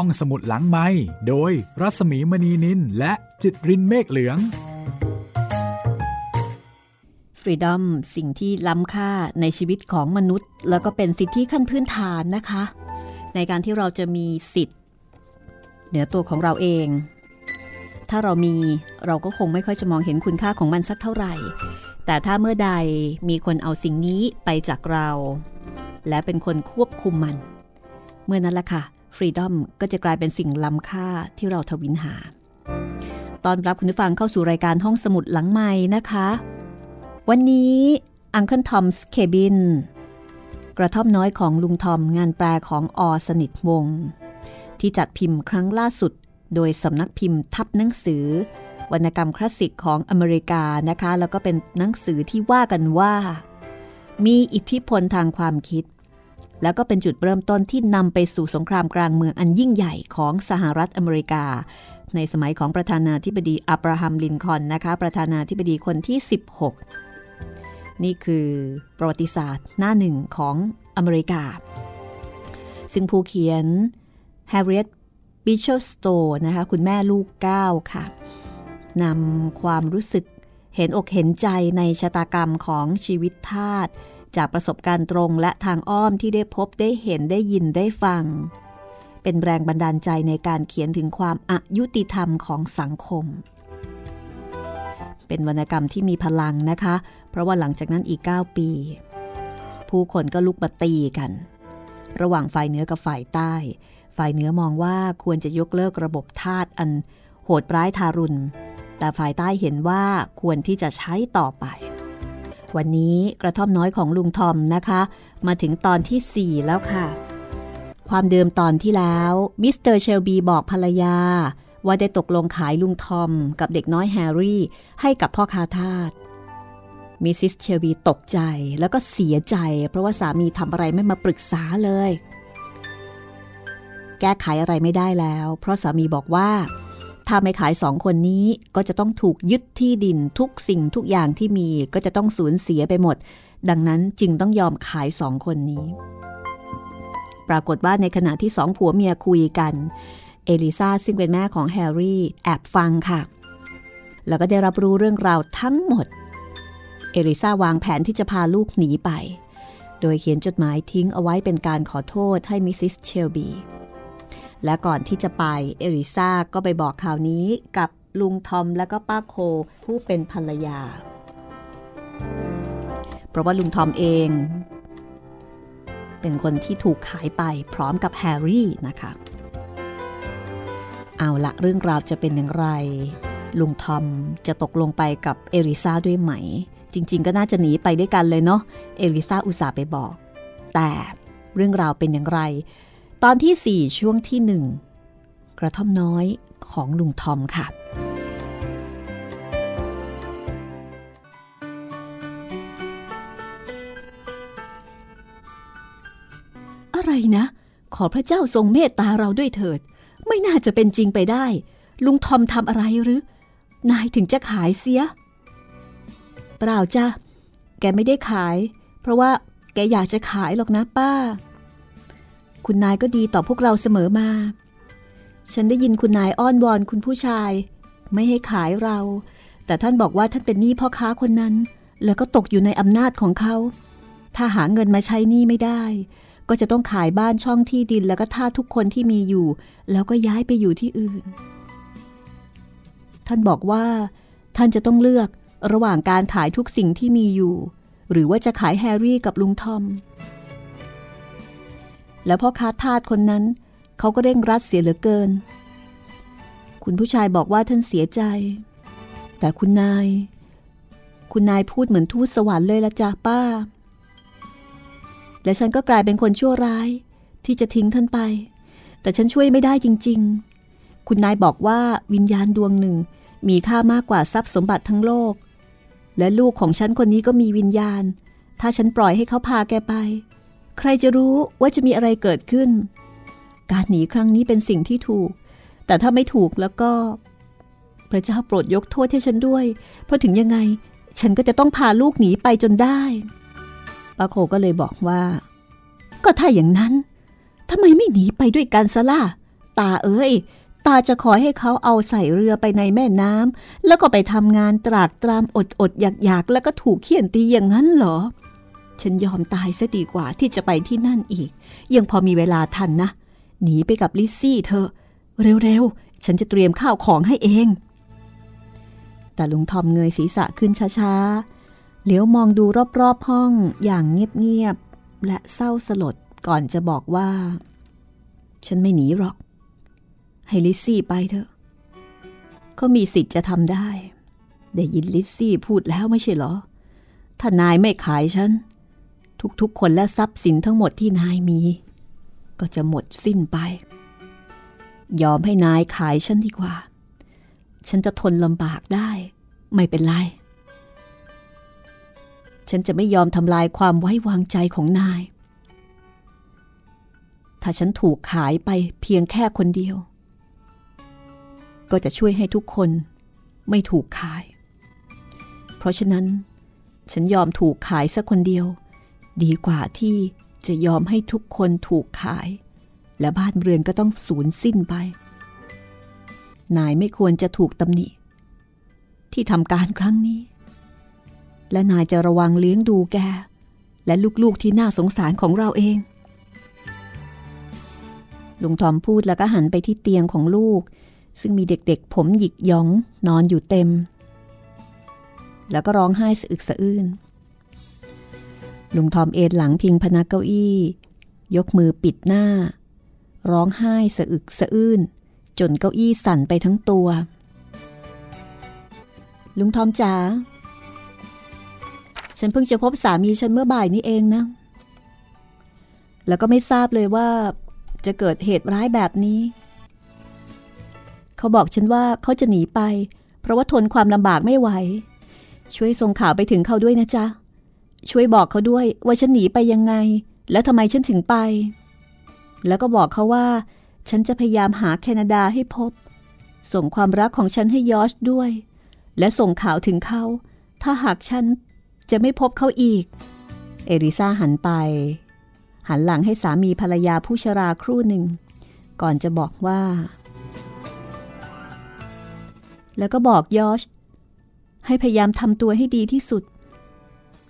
ห้องสมุดหลังไม้โดยรัสมีมณีนินและจิตรินเมฆเหลือง ฟรีดอมสิ่งที่ล้ำค่าในชีวิตของมนุษย์ แล้วก็เป็นสิทธิขั้นพื้นฐานนะคะ ในการที่เราจะมีสิทธิ์ เหนือตัวของเราเอง ถ้าเรามีเราก็คงไม่ค่อยจะมองเห็นคุณค่าของมันสักเท่าไหร่ แต่ถ้าเมื่อใดมีคนเอาสิ่งนี้ไปจากเรา และเป็นคนควบคุมมัน เมื่อนั้นละค่ะ freedom ก็จะกลายเป็นสิ่งล้ำค่าที่เราถวิลหา ต้อนรับคุณผู้ฟังเข้าสู่รายการห้องสมุดหลังใหม่นะคะ วันนี้ Uncle Tom's Cabin กระท่อมน้อยของลุงทอมงานแปลของอ.สนิทวงศ์ ที่จัดพิมพ์ครั้งล่าสุด โดยสำนักพิมพ์ทับหนังสือ วรรณกรรมคลาสสิกของอเมริกานะคะ แล้วก็เป็นหนังสือที่ว่ากันว่า มีอิทธิพลทางความคิด แล้วก็เป็นจุดเริ่มต้นที่นำไปสู่สงครามกลางเมืองอันยิ่งใหญ่ของสหรัฐอเมริกา ในสมัยของประธานาธิบดีอับราฮัมลินคอนนะคะ ประธานาธิบดีคนที่ 16 นี่คือประวัติศาสตร์หน้าหนึ่งของอเมริกา ซึ่งผู้เขียน Harriet b i c h o p s t o นะคะ คุณแม่ลูก 9 ค่ะนำความรู้สึกเห็นอกเห็นใจในชะตากรรมของชีวิตทาส จากประสบการณ์ตรงและทางอ้อมที่ได้พบได้เห็นได้ยินได้ฟัง เป็นแรงบันดาลใจในการเขียนถึงความอายุติธรรมของสังคม เป็นวรรณกรรมที่มีพลังนะคะ เพราะว่าหลังจากนั้นอีก 9 ปี ผู้คนก็ลุกมาตีกัน ระหว่างฝ่ายเหนือกับฝ่ายใต้ ฝ่ายเหนือมองว่าควรจะยกเลิกระบบทาสอัน โหดร้ายทารุณ แต่ฝ่ายใต้เห็นว่าควรที่จะใช้ต่อไป วันนี้กระท่อมน้อยของลุงทอมนะคะ มาถึงตอนที่ 4 แล้วค่ะ ความเดิมตอนที่แล้วมิสเตอร์เชลบีบอกภรรยา ว่าได้ตกลงขายลุงทอม กับเด็กน้อยแฮร์รี่ ให้กับพ่อค้าทาสมิสซิสเชลบีตกใจแล้วก็เสียใจ เพราะว่าสามีทำอะไรไม่มาปรึกษาเลย แก้ไขอะไรไม่ได้แล้ว เพราะสามีบอกว่า ถ้าไม่ขายสองคนนี้ก็จะต้องถูกยึดที่ดินทุกสิ่งทุกอย่างที่มีก็จะต้องสูญเสียไปหมด ดังนั้นจึงต้องยอมขายสองคนนี้ ปรากฏว่าในขณะที่สองผัวเมียคุยกัน เอลิซาซึ่งเป็นแม่ของแฮร์รี่แอบฟังค่ะ แล้วก็ได้รับรู้เรื่องราวทั้งหมด เอลิซาวางแผนที่จะพาลูกหนีไป โดยเขียนจดหมายทิ้งเอาไว้เป็นการขอโทษให้มิสซิสเชลบี และก่อนที่จะไปเอลิซาก็ไปบอกข่าวนี้กับลุงทอมและก็ป้าโคลผู้เป็นภรรยา เพราะว่าลุงทอมเอง เป็นคนที่ถูกขายไปพร้อมกับแฮร์รี่นะคะ เอาละเรื่องราวจะเป็นอย่างไร ลุงทอมจะตกลงไปกับเอลิซาด้วยไหม จริง ๆ ก็น่าจะหนีไปด้วยกันเลยเนาะเอริซาอุตส่าห์ไปบอก แต่เรื่องราวเป็นอย่างไร ตอนที่ 4 ช่วงที่หนึ่งกระท่อมน้อยของลุงทอมค่ะ อะไรนะ ขอพระเจ้าทรงเมตตาเราด้วยเถิด ไม่น่าจะเป็นจริงไปได้ ลุงทอมทำอะไรหรือ นายถึงจะขายเสีย เปล่าจ้ะแกไม่ได้ขาย เพราะว่าแกอยากจะขายหรอกนะป้า คุณนายก็ดีต่อพวกเราเสมอมา ฉันได้ยินคุณนายอ้อนวอนคุณผู้ชาย ไม่ให้ขายเรา แต่ท่านบอกว่าท่านเป็นหนี้พ่อค้าคนนั้น แล้วก็ตกอยู่ในอำนาจของเขา ถ้าหาเงินมาใช้หนี้ไม่ได้ ก็จะต้องขายบ้านช่องที่ดินแล้วก็ท่าทุกคนที่มีอยู่ แล้วก็ย้ายไปอยู่ที่อื่น ท่านบอกว่า ท่านจะต้องเลือกระหว่างการขายทุกสิ่งที่มีอยู่ หรือว่าจะขายแฮร์รี่กับลุงทอม แล้วพ่อค้าทาสคนนั้น เขาก็เร่งรัดเสียเหลือเกิน คุณผู้ชายบอกว่าท่านเสียใจ แต่คุณนาย คุณนายพูดเหมือนทูตสวรรค์เลยละจ้าป้า และฉันก็กลายเป็นคนชั่วร้าย ที่จะทิ้งท่านไป แต่ฉันช่วยไม่ได้จริง ๆ คุณนายบอกว่าวิญญาณดวงหนึ่งมีค่ามากกว่าทรัพย์สมบัติทั้งโลก และลูกของฉันคนนี้ก็มีวิญญาณ ถ้าฉันปล่อยให้เขาพาแกไป ใครจะรู้ว่าจะมีอะไรเกิดขึ้น การหนีครั้งนี้เป็นสิ่งที่ถูก แต่ถ้าไม่ถูกแล้วก็ พระเจ้าโปรดยกโทษให้ฉันด้วย เพราะถึงยังไง ฉันก็จะต้องพาลูกหนีไปจนได้ป้าโคก็เลยบอกว่า ก็ถ้าอย่างนั้นทำไมไม่หนีไปด้วยกันซะล่ะตาเอ้ย ตาจะขอให้เขาเอาใส่เรือไปในแม่น้ำแล้วก็ไปทำงานตรากตรามอดอดอยากอยากแล้วก็ถูกเขี่ยนตีอย่างนั้นเหรอ ฉันยอมตายซะดีกว่าที่จะไปที่นั่นอีก ยังพอมีเวลาทันนะ หนีไปกับลิซซี่เธอ เร็วๆ ฉันจะเตรียมข้าวของให้เอง แต่ลุงทอมเงยศีรษะขึ้นช้าๆ เหลียวมองดูรอบๆห้องอย่างเงียบๆ และเศร้าสลดก่อนจะบอกว่า ฉันไม่หนีหรอก ให้ลิซซี่ไปเถอะเขามีสิทธิ์จะทำได้ ได้ยินลิซซี่พูดแล้วไม่ใช่เหรอถ้านายไม่ขายฉัน ทุกๆ คนและทรัพย์สินทั้งหมดที่นายมี ก็จะหมดสิ้นไป ยอมให้นายขายฉันดีกว่า ฉันจะทนลำบากได้ ไม่เป็นไร ฉันจะไม่ยอมทำลายความไว้วางใจของนาย ถ้าฉันถูกขายไปเพียงแค่คนเดียว ก็จะช่วยให้ทุกคนไม่ถูกขาย เพราะฉะนั้น ฉันยอมถูกขายสักคนเดียว ดีกว่าที่จะยอมให้ทุกคนถูกขาย และบ้านเรือนก็ต้องสูญสิ้นไป นายไม่ควรจะถูกตำหนิ ที่ทำการครั้งนี้ และนายจะระวังเลี้ยงดูแก และลูกๆที่น่าสงสารของเราเองลุงทอมพูดแล้วก็หันไปที่เตียงของลูก ซึ่งมีเด็กๆ ผมหยิกหยองนอนอยู่เต็ม แล้วก็ร้องไห้สะอึกสะอื้น ลุงทอมเอนหลังพิงพนักเก้าอี้ ยกมือปิดหน้า ร้องไห้สะอึกสะอื้น จนเก้าอี้สั่นไปทั้งตัว ลุงทอมจ๋าฉันเพิ่งจะพบสามีฉันเมื่อบ่ายนี้เองนะ แล้วก็ไม่ทราบเลยว่าจะเกิดเหตุร้ายแบบนี้ เขาบอกฉันว่าเขาจะหนีไป เพราะว่าทนความลำบากไม่ไหว ช่วยส่งข่าวไปถึงเขาด้วยนะจ๊ะ ช่วยบอกเขาด้วยว่าฉันหนีไปยังไง และทำไมฉันถึงไป แล้วก็บอกเขาว่า ฉันจะพยายามหาแคนาดาให้พบ ส่งความรักของฉันให้ยอชด้วย และส่งข่าวถึงเขา ถ้าหากฉันจะไม่พบเขาอีก เอริซาหันไป หันหลังให้สามีภรรยาผู้ชราครู่หนึ่ง ก่อนจะบอกว่า แล้วก็บอกยอชให้พยายามทำตัวให้ดีที่สุด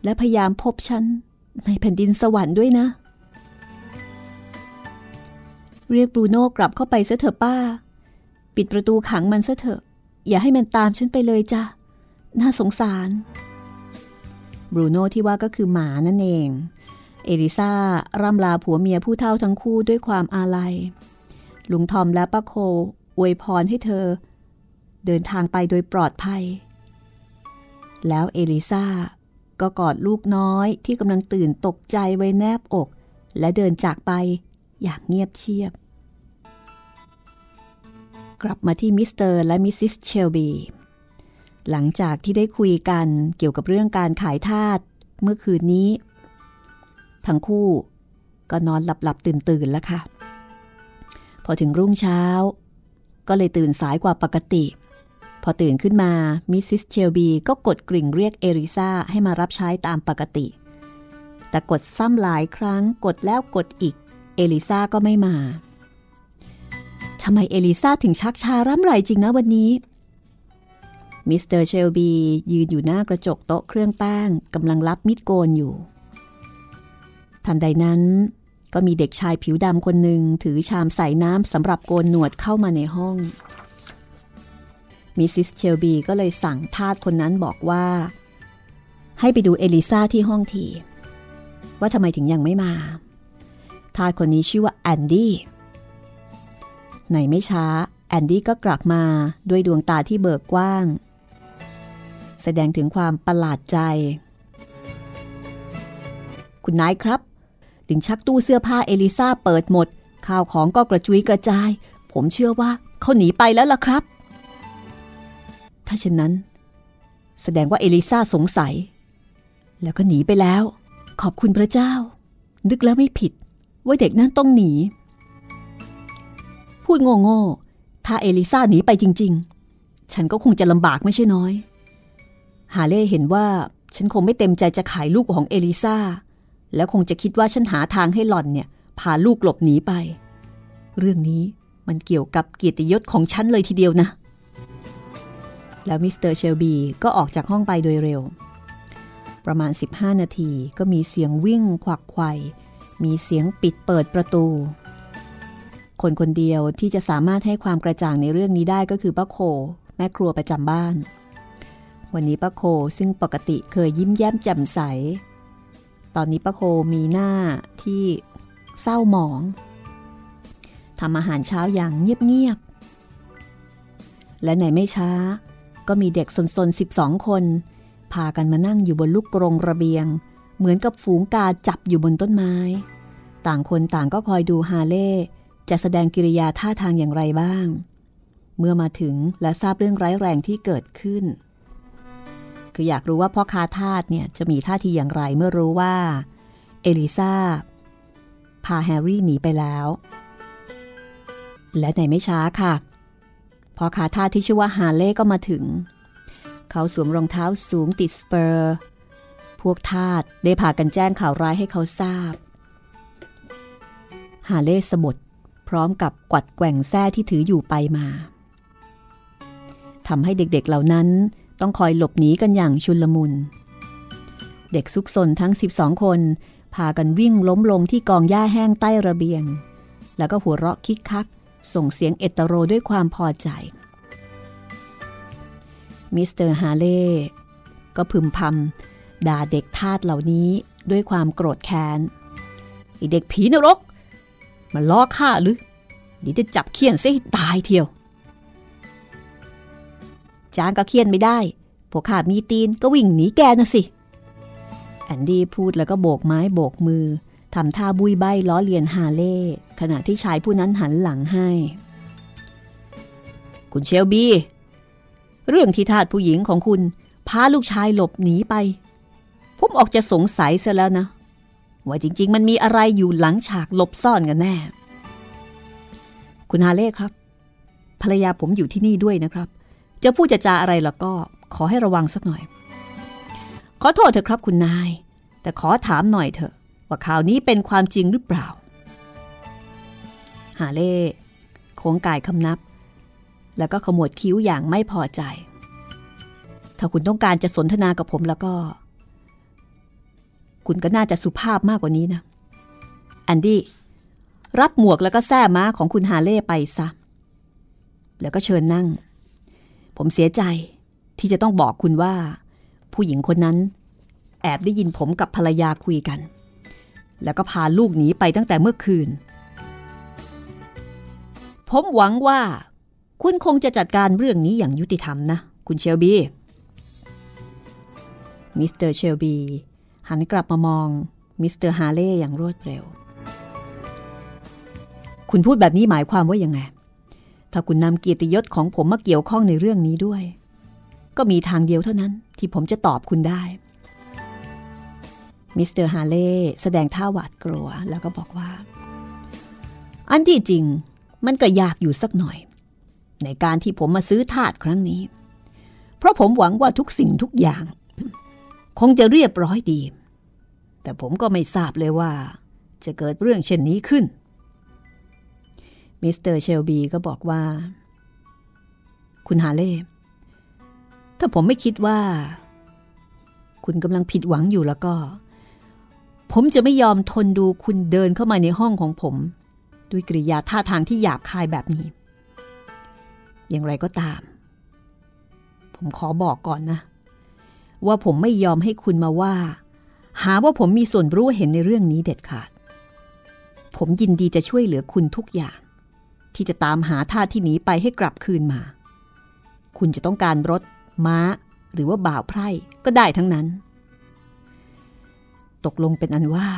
และพยายามพบฉันในแผ่นดินสวรรค์ด้วยนะ เรียกบรูโน่กลับเข้าไปซะเถอะป้า ปิดประตูขังมันซะเถอะ อย่าให้มันตามฉันไปเลยจ้ะ น่าสงสาร บรูโน่ที่ว่าก็คือหมานั่นเอง เอลิซาร่ำลาผัวเมียผู้เฒ่าทั้งคู่ด้วยความอาลัย ลุงทอมและป้าโคลอวยพรให้เธอ เดินทางไปโดยปลอดภัย แล้วเอลิซา ก็กอดลูกน้อยที่กำลังตื่นตกใจไว้แนบอก และเดินจากไปอย่างเงียบเชียบ กลับมาที่มิสเตอร์และมิสซิสเชลบีหลังจากที่ได้คุยกันเกี่ยวกับเรื่องการขายทาสเมื่อคืนนี้ ทั้งคู่ก็นอนหลับหลับตื่นตื่นแล้วค่ะ พอถึงรุ่งเช้า ก็เลยตื่นสายกว่าปกติ พอตื่นขึ้นมามิสซิสเชลบีก็กดกริ่งเรียกเอลิซาให้มารับใช้ตามปกติ แต่กดซ้ำหลายครั้งกดแล้วกดอีก เอลิซาก็ไม่มาทำไมเอลิซาถึงชักช้าร่ำไรจริงนะวันนี้มิสเตอร์เชลบียืนอยู่หน้ากระจกโต๊ะเครื่องแป้งกำลังลับมีดโกนอยู่ ทันใดนั้นก็มีเด็กชายผิวดำคนหนึ่งถือชามใส่น้ำสำหรับโกนหนวดเข้ามาในห้อง มิสซิสเชลบีก็เลยสั่งทาสคนนั้นบอกว่า ให้ไปดูเอลิซาที่ห้องที ว่าทำไมถึงยังไม่มา ทาสคนนี้ชื่อว่าแอนดี้ในไม่ช้า แอนดี้ก็กลับมาด้วยดวงตาที่เบิกกว้าง แสดงถึงความประหลาดใจ คุณนายครับดึงชักตู้เสื้อผ้าเอลิซาเปิดหมด ข้าวของก็กระจุยกระจาย ผมเชื่อว่าเขาหนีไปแล้วล่ะครับ ถ้าเช่นนั้น แสดงว่าเอลิซาสงสัย แล้วก็หนีไปแล้ว ขอบคุณพระเจ้า นึกแล้วไม่ผิด ว่าเด็กนั้นต้องหนี พุทโธ่ๆถ้าเอลิซาหนีไปจริง ๆ ฉันก็คงจะลำบากไม่ใช่น้อย ฮาเล่เห็นว่าฉันคงไม่เต็มใจจะขายลูกของเอลิซาแล้วคงจะคิดว่าฉันหาทางให้หล่อนเนี่ย พาลูกหลบหนีไป เรื่องนี้มันเกี่ยวกับเกียรติยศของฉันเลยทีเดียวนะ แล้วมิสเตอร์เชลบีก็ออกจากห้องไปโดยเร็ว ประมาณ 15 นาทีก็มีเสียงวิ่งควักไขว่มีเสียงปิดเปิดประตู คนคนเดียวที่จะสามารถให้ความกระจ่างในเรื่องนี้ได้ก็คือป้าโค แม่ครัวประจำบ้าน วันนี้ป้าโคซึ่งปกติเคยยิ้มแย้มแจ่มใส ตอนนี้ป้าโคมีหน้าที่เศร้าหมองทำอาหารเช้าอย่างเงียบๆและในไม่ช้า ก็มีเด็กสนๆ 12 คน พากันมานั่งอยู่บนลูกกรงระเบียง เหมือนกับฝูงกาจับอยู่บนต้นไม้ ต่างคนต่างก็คอยดูฮาเล่จะแสดงกิริยาท่าทางอย่างไรบ้าง เมื่อมาถึงและทราบเรื่องร้ายแรงที่เกิดขึ้น คืออยากรู้ว่าพ่อคาทาสเนี่ยจะมีท่าทีอย่างไรเมื่อรู้ว่า เอลิซาพาแฮร์รี่หนีไปแล้ว และในไม่ช้าค่ะ พอขาทาที่ชื่อว่าฮาเล่ก็มาถึง เขาสวมรองเท้าสูงติดสเปอร์ พวกทาสได้พากันแจ้งข่าวร้ายให้เขาทราบ ฮาเล่สบดพร้อมกับกวัดแกว่งแส้ที่ถืออยู่ไปมาทำให้เด็กๆเหล่านั้นต้องคอยหลบหนีกันอย่างชุลมุน เด็กซุกซนทั้ง 12 คน พากันวิ่งล้มลงที่กองหญ้าแห้งใต้ระเบียง แล้วก็หัวเราะคิกคัก ส่งเสียงเอ็ดตะโรด้วยความพอใจ มิสเตอร์ฮาเล่ก็พึมพำด่าเด็กทาสเหล่านี้ด้วยความโกรธแค้นไอ้เด็กผีนรกมันล้อข้าหรือ เดี๋ยวจะจับเฆี่ยนซะให้ตายเทียวจ้างก็เฆี่ยนไม่ได้ พวกข้ามีตีนก็วิ่งหนีแกน่ะสิ แอนดี้พูดแล้วก็โบกไม้โบกมือ ทำท่าบุยใบล้อเลียนฮาเล่ขณะที่ชายผู้นั้นหันหลังให้ คุณเชลบี เรื่องที่ทาสผู้หญิงของคุณพาลูกชายหลบหนีไป ผมออกจะสงสัยซะแล้วนะ ว่าจริง ๆ มันมีอะไรอยู่หลังฉากหลบซ่อนกันแน่ คุณฮาเล่ครับ ภรรยาผมอยู่ที่นี่ด้วยนะครับ จะพูดจะจาอะไรแล้วก็ขอให้ระวังสักหน่อย ขอโทษเถอะครับคุณนาย แต่ขอถามหน่อยเถอะ ว่าข่าวนี้เป็นความจริงหรือเปล่าฮาเล่โค้งกายคำนับ แล้วก็ขมวดคิ้วอย่างไม่พอใจ ถ้าคุณต้องการจะสนทนากับผมแล้วก็ คุณก็น่าจะสุภาพมากกว่านี้นะ แอนดี้ รับหมวกแล้วก็แส้ม้าของคุณฮาเล่ไปซะ แล้วก็เชิญนั่ง ผมเสียใจที่จะต้องบอกคุณว่า ผู้หญิงคนนั้น แอบได้ยินผมกับภรรยาคุยกัน แล้วก็พาลูกหนีไปตั้งแต่เมื่อคืน ผมหวังว่า คุณคงจะจัดการเรื่องนี้อย่างยุติธรรมนะ คุณเชลบีมิสเตอร์เชลบีหันกลับมามองมิสเตอร์ฮาเล่อย่างรวดเร็ว คุณพูดแบบนี้หมายความว่ายังไง ถ้าคุณนำเกียรติยศของผมมาเกี่ยวข้องในเรื่องนี้ด้วย ก็มีทางเดียวเท่านั้นที่ผมจะตอบคุณได้ มิสเตอร์ฮาเล่แสดงท่าหวาดกลัว แล้วก็บอกว่า อันที่จริงมันก็ยากอยู่สักหน่อย ในการที่ผมมาซื้อทาสครั้งนี้ เพราะผมหวังว่าทุกสิ่งทุกอย่าง คงจะเรียบร้อยดี แต่ผมก็ไม่ทราบเลยว่า จะเกิดเรื่องเช่นนี้ขึ้น มิสเตอร์เชลบีก็บอกว่า คุณฮาเล่ถ้าผมไม่คิดว่า คุณกำลังผิดหวังอยู่แล้วก็ ผมจะไม่ยอมทนดูคุณเดินเข้ามาในห้องของผม ด้วยกริยาท่าทางที่หยาบคายแบบนี้ อย่างไรก็ตาม ผมขอบอกก่อนนะ ว่าผมไม่ยอมให้คุณมาว่า หาว่าผมมีส่วนรู้เห็นในเรื่องนี้เด็ดขาด ผมยินดีจะช่วยเหลือคุณทุกอย่าง ที่จะตามหาท่าที่หนีไปให้กลับคืนมา คุณจะต้องการรถ ม้า หรือว่าบ่าวไพร่ก็ได้ทั้งนั้น ตกลงเป็นอันว่า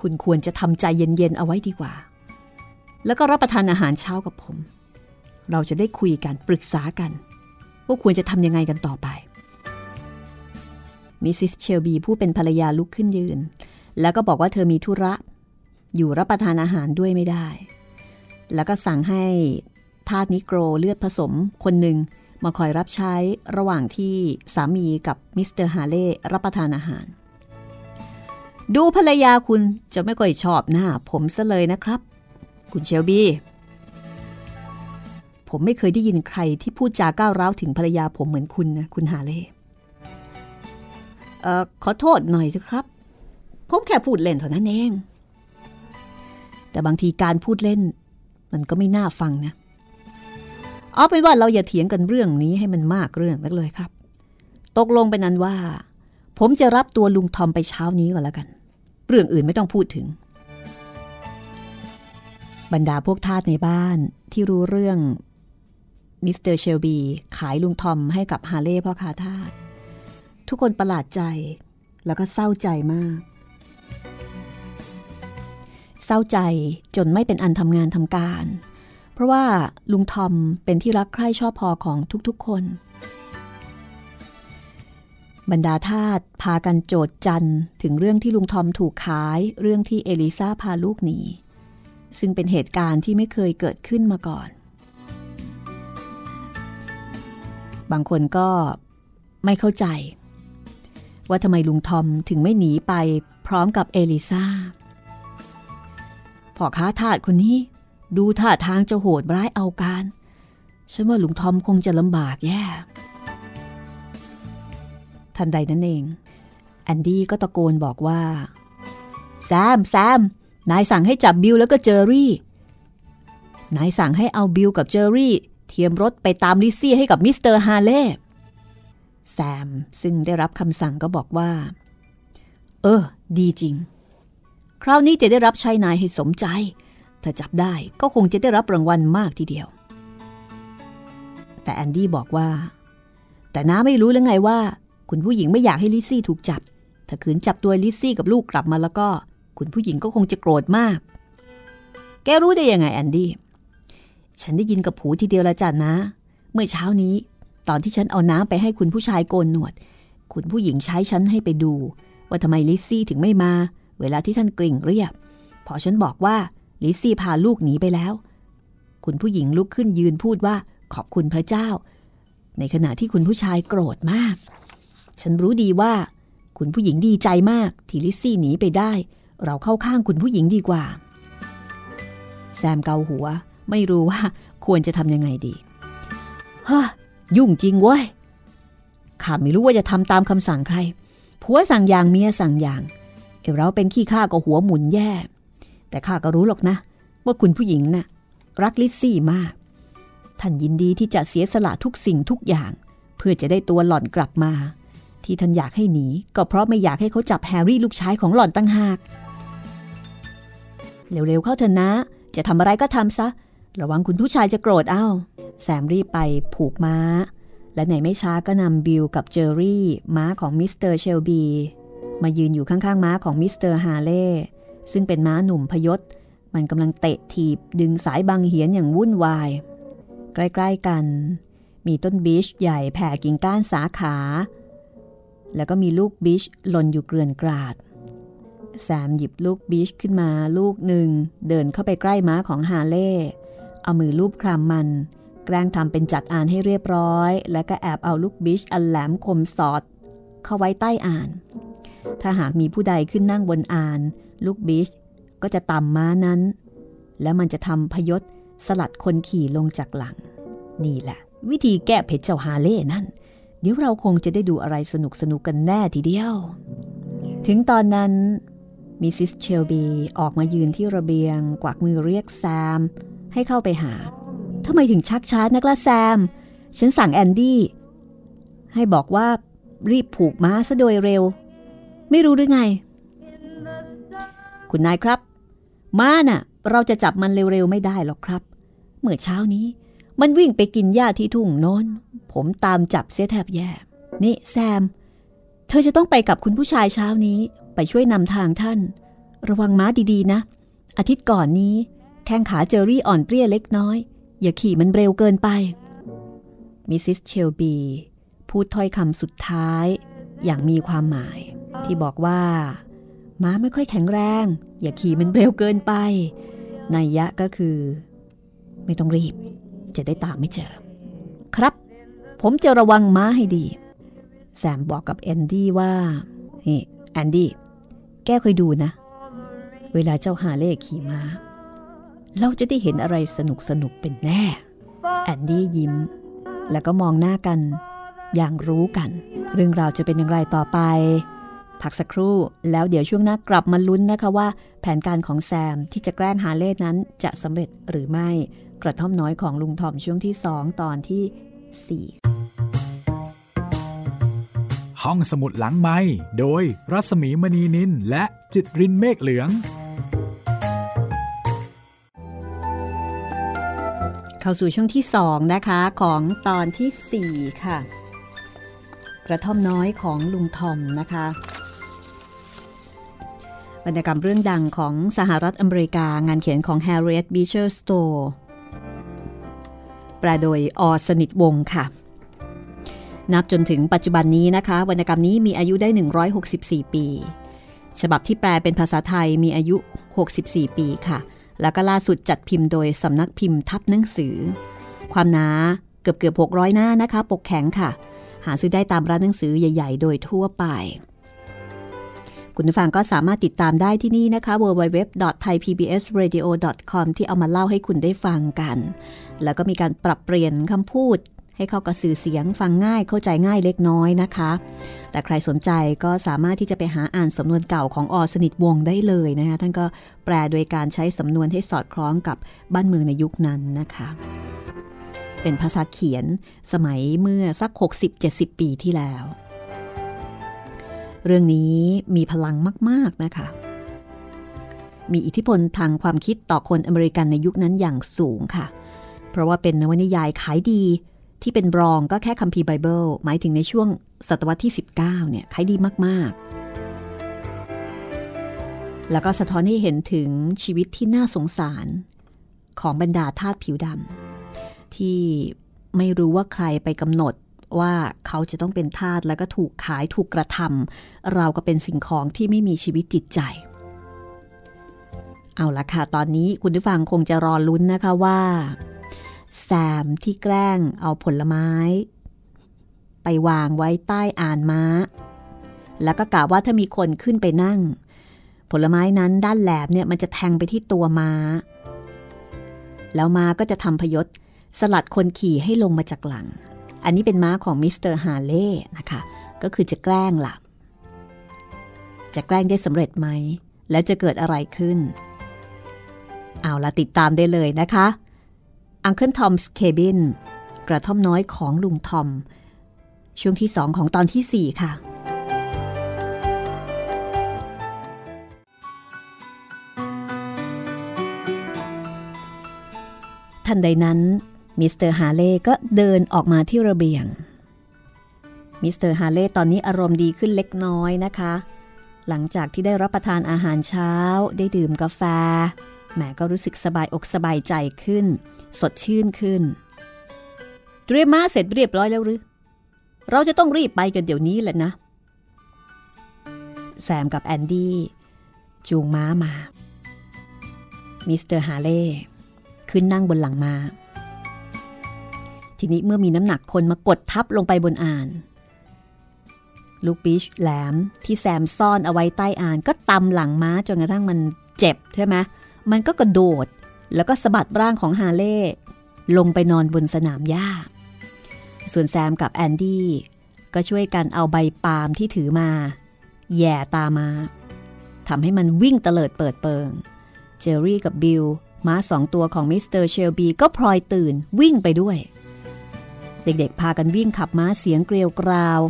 คุณควรจะทำใจเย็นๆเอาไว้ดีกว่า แล้วก็รับประทานอาหารเช้ากับผม เราจะได้คุยกันปรึกษากัน ว่าควรจะทำยังไงกันต่อไปมิสซิสเชลบีผู้เป็นภรรยาลุกขึ้นยืน แล้วก็บอกว่าเธอมีธุระ อยู่รับประทานอาหารด้วยไม่ได้ แล้วก็สั่งให้ทาสนิโกรเลือดผสมคนหนึ่ง มาคอยรับใช้ระหว่างที่สามีกับมิสเตอร์ฮาเล่รับประทานอาหาร ดูภรรยาคุณจะไม่ค่อยชอบหน้าผมซะเลยนะครับ คุณเชลบี้ผมไม่เคยได้ยินใครที่พูดจาก้าวร้าวถึงภรรยาผมเหมือนคุณนะคุณฮาเล่เอ่อขอโทษหน่อยสิครับ ผมแค่พูดเล่นเท่านั้นเอง แต่บางทีการพูดเล่น มันก็ไม่น่าฟังนะ เอาเป็นว่าเราอย่าเถียงกันเรื่องนี้ให้มันมากเรื่องนักเลยครับ ตกลงไปนั้นว่า ผมจะรับตัวลุงทอมไปเช้านี้ก่อนแล้วกัน เรื่องอื่นไม่ต้องพูดถึง บรรดาพวกทาสในบ้านที่รู้เรื่องมิสเตอร์เชลบีขายลุงทอมให้กับฮาเล่พ่อคาทาสทุกคนประหลาดใจ แล้วก็เศร้าใจมาก เศร้าใจจนไม่เป็นอันทำงานทำการ เพราะว่าลุงทอมเป็นที่รักใคร่ชอบพอของทุกๆคน บรรดาทาสพากันโจดจันถึงเรื่องที่ลุงทอมถูกขายเรื่องที่เอลิซาพาลูกหนีซึ่งเป็นเหตุการณ์ที่ไม่เคยเกิดขึ้นมาก่อน บางคนก็ไม่เข้าใจ ว่าทำไมลุงทอมถึงไม่หนีไปพร้อมกับเอลิซาพ่อค้าทาสคนนี้ ดูท่าทางจะโหดร้ายเอาการ ฉันว่าลุงทอมคงจะลำบากแย่ ทันใดนั้นเอง แอนดี้ก็ตะโกนบอกว่า แซม แซม นายสั่งให้จับบิลแล้วก็เจอรี่ นายสั่งให้เอาบิลกับเจอรี่ เทียมรถไปตามลิซซี่ให้กับมิสเตอร์ฮาเล่แซมซึ่งได้รับคำสั่งก็บอกว่า เออ ดีจริง คราวนี้จะได้รับใช้นายให้สมใจ ถ้าจับได้ก็คงจะได้รับรางวัลมากทีเดียว แต่แอนดี้บอกว่า แต่น้าไม่รู้หรือไงว่า คุณผู้หญิงไม่อยากให้ลิซซี่ถูกจับ ถ้าขืนจับตัวลิซซี่กับลูกกลับมาแล้วก็ คุณผู้หญิงก็คงจะโกรธมาก แกรู้ได้ยังไงแอนดี้ ฉันได้ยินกับหูทีเดียวละจ้ะน้า เมื่อเช้านี้ ตอนที่ฉันเอาน้ำไปให้คุณผู้ชายโกนหนวด คุณผู้หญิงใช้ฉันให้ไปดู ว่าทำไมลิซซี่ถึงไม่มา เวลาที่ท่านกริ่งเรียบพอฉันบอกว่า ลิซซี่พาลูกหนีไปแล้ว คุณผู้หญิงลุกขึ้นยืนพูดว่าขอบคุณพระเจ้า ในขณะที่คุณผู้ชายโกรธมาก ฉันรู้ดีว่า คุณผู้หญิงดีใจมากที่ลิซซี่หนีไปได้ เราเข้าข้างคุณผู้หญิงดีกว่า แซมเกาหัว ไม่รู้ว่าควรจะทำยังไงดีฮะยุ่งจริงเว้ยข้าไม่รู้ว่าจะทำตามคำสั่งใครผัวสั่งอย่างเมียสั่งอย่าง เอเราเป็นขี้ข้าก็หัวหมุนแย่ แต่ข้าก็รู้หรอกนะ ว่าคุณผู้หญิงนะ่ะรักลิซซี่มาก ท่านยินดีที่จะเสียสละทุกสิ่งทุกอย่าง เพื่อจะได้ตัวหล่อนกลับมา ที่ท่านอยากให้หนี ก็เพราะไม่อยากให้เขาจับแฮร์รี่ลูกชายของหล่อนตั้งหาก เร็วๆเข้าเถอะนะ จะทำอะไรก็ทำซะ ระวังคุณผู้ชายจะโกรธเอ้า แซมรีบไปผูกม้า และในไม่ช้าก็นำบิลกับเจอรี่ม้าของมิสเตอร์เชลบีมายืนอยู่ข้างๆม้าของมิสเตอร์ฮาเล่ ซึ่งเป็นม้าหนุ่มพยศ มันกำลังเตะถีบดึงสายบางเหียนอย่างวุ่นวาย ใกล้ๆกัน มีต้นบีชใหญ่แผ่กิ่งก้านสาขา แล้วก็มีลูกบีชหล่นอยู่เกลื่อนกราด แซมหยิบลูกบิชขึ้นมาลูกหนึ่ง เดินเข้าไปใกล้ม้าของฮาเล่ เอามือลูบคลำมันแกล้งทำเป็นจัดอ่านให้เรียบร้อย แล้วก็แอบเอาลูกบิชอันแหลมคมสอด เข้าไว้ใต้อ่าน ถ้าหากมีผู้ใดขึ้นนั่งบนอ่าน ลูกบิชก็จะต่ำม้านั้น แล้วมันจะทำพยศสลัดคนขี่ลงจากหลัง นี่แหละ วิธีแก้เผ็ดเจ้าฮาเล่นั่น เดี๋ยวเราคงจะได้ดูอะไรสนุกสนุกกันแน่ทีเดียว ถึงตอนนั้นมิสซิสเชลบีออกมายืนที่ระเบียง กวักมือเรียกแซม ให้เข้าไปหาทำไมถึงชักช้านักละแซม ฉันสั่งแอนดี้ให้บอกว่ารีบผูกม้าซะโดยเร็ว ไม่รู้หรือไง คุณนายครับ ม้าน่ะ เราจะจับมันเร็วๆไม่ได้หรอกครับ เมื่อเช้านี้ มันวิ่งไปกินหญ้าที่ทุ่งโน้น ผมตามจับเสียแทบแย่ นี่แซม เธอจะต้องไปกับคุณผู้ชายเช้านี้ ไปช่วยนำทางท่าน ระวังม้าดีๆนะ อาทิตย์ก่อนนี้ แข้งขาเจอรี่อ่อนเปรี้ยเล็กน้อย อย่าขี่มันเร็วเกินไป มิสซิสเชลบีพูดถ้อยคำสุดท้าย อย่างมีความหมาย ที่บอกว่า ม้าไม่ค่อยแข็งแรง อย่าขี่มันเร็วเกินไปนัยยะก็คือ ไม่ต้องรีบ จะได้ตามไม่เจอ ครับ ผมจะระวังม้าให้ดี แซมบอกกับแอนดี้ว่านี่แอนดี้แกเคยดูนะ เวลาเจ้าฮาเล่ขี่ม้า เราจะได้เห็นอะไรสนุกสนุกเป็นแน่ แอนดี้ยิ้ม แล้วก็มองหน้ากัน อย่างรู้กัน เรื่องราวจะเป็นอย่างไรต่อไป พักสักครู่ แล้วเดี๋ยวช่วงหน้ากลับมาลุ้นนะคะว่า แผนการของแซมที่จะแกล้งฮาเล่นั้นจะสำเร็จหรือไม่ กระท่อมน้อยของลุงทอมช่วงที่ 2 ตอนที่ 4 ห้องสมุดหลังไม้โดยรัสมีมณีนินและจิตรินเมฆเหลือง เข้าสู่ช่วงที่ 2 นะคะของตอนที่ 4 ค่ะกระท่อมน้อยของลุงทอมนะคะ วรรณกรรมเรื่องดังของสหรัฐอเมริกางานเขียนของ Harriet Beecher Stowe แปลโดยอสนิทวงค่ะ นับจนถึงปัจจุบันนี้นะคะ วรรณกรรมนี้มีอายุได้ 164 ปี ฉบับที่แปลเป็นภาษาไทยมีอายุ 64 ปีค่ะ แล้วก็ล่าสุดจัดพิมพ์โดยสำนักพิมพ์ทับหนังสือ ความหนาเกือบเกือบ600 หน้านะคะ ปกแข็งค่ะ หาซื้อได้ตามร้านหนังสือใหญ่ ๆ โดยทั่วไป คุณผู้ฟังก็สามารถติดตามได้ที่นี่นะคะ www.thaipbsradio.com ที่เอามาเล่าให้คุณได้ฟังกัน แล้วก็มีการปรับเปลี่ยนคำพูด ให้เข้ากับสื่อเสียงฟังง่ายเข้าใจง่ายเล็กน้อยนะคะ แต่ใครสนใจก็สามารถที่จะไปหาอ่านสำนวนเก่าของอสนิทวงได้เลยนะคะท่านก็แปลโดยการใช้สำนวนให้สอดคล้องกับบ้านเมืองในยุคนั้นนะคะเป็นภาษาเขียนสมัยเมื่อสัก 60-70 ปีที่แล้ว เรื่องนี้มีพลังมาก ๆ นะคะ มีอิทธิพลทางความคิดต่อคนอเมริกันในยุคนั้นอย่างสูงค่ะ เพราะว่าเป็นนวนิยายขายดีที่เป็นบรองก็แค่คัมภีร์ไบเบิล หมายถึงในช่วงศตวรรษที่ 19 เนี่ยขายดีมาก ๆ แล้วก็สะท้อนให้เห็นถึงชีวิตที่น่าสงสารของบรรดาทาสผิวดำที่ไม่รู้ว่าใครไปกำหนด ว่าเขาจะต้องเป็นทาสแล้วก็ถูกขายถูกกระทำเราก็เป็นสิ่งของที่ไม่มีชีวิตจิตใจ เอาละค่ะ ตอนนี้คุณผู้ฟังคงจะรอลุ้นนะคะว่า แซมที่แกล้งเอาผลไม้ ไปวางไว้ใต้อ่านม้า แล้วก็กล่าวว่าถ้ามีคนขึ้นไปนั่ง ผลไม้นั้นด้านแหลมเนี่ยมันจะแทงไปที่ตัวม้า แล้วม้าก็จะทำพยศสลัดคนขี่ให้ลงมาจากหลัง อันนี้เป็นม้าของมิสเตอร์ฮาเล่นะคะ ก็คือจะแกล้งหล่ะจะแกล้งได้สำเร็จไหม และจะเกิดอะไรขึ้น เอาละติดตามได้เลยนะคะ Uncle Tom's Cabin กระท่อมน้อยของลุงทอม ช่วงที่สองของตอนที่ 4 ค่ะทันใดนั้น มิสเตอร์ฮาเล่ก็เดินออกมาที่ระเบียง มิสเตอร์ฮาเล่ตอนนี้อารมณ์ดีขึ้นเล็กน้อยนะคะ หลังจากที่ได้รับประทานอาหารเช้า ได้ดื่มกาแฟ แหมก็รู้สึกสบายอกสบายใจขึ้น สดชื่นขึ้น เตรียมม้าเสร็จเรียบร้อยแล้วหรือ เราจะต้องรีบไปกันเดี๋ยวนี้แหละนะ แซมกับแอนดี้จูงม้ามา มิสเตอร์ฮาเล่ขึ้นนั่งบนหลังม้า ทีนี้เมื่อมีน้ำหนักคนมากดทับลงไปบนอาน ลูกบีชแหลมที่แซมซ่อนเอาไว้ใต้อาน ก็ตำหลังม้าจนกระทั่งมันเจ็บใช่ไหมมันก็กระโดดแล้วก็สะบัดร่างของฮาเล่ลงไปนอนบนสนามหญ้า ส่วนแซมกับแอนดี้ก็ช่วยกันเอาใบปาล์มที่ถือมา แหย่ตาม้าทำให้มันวิ่งเตลิดเปิดเปิง เจอรี่กับบิลม้าสองตัวของมิสเตอร์เชลบีก็พลอยตื่นวิ่งไปด้วย เด็กๆ พากันวิ่งขับม้าเสียงเกลียวกราว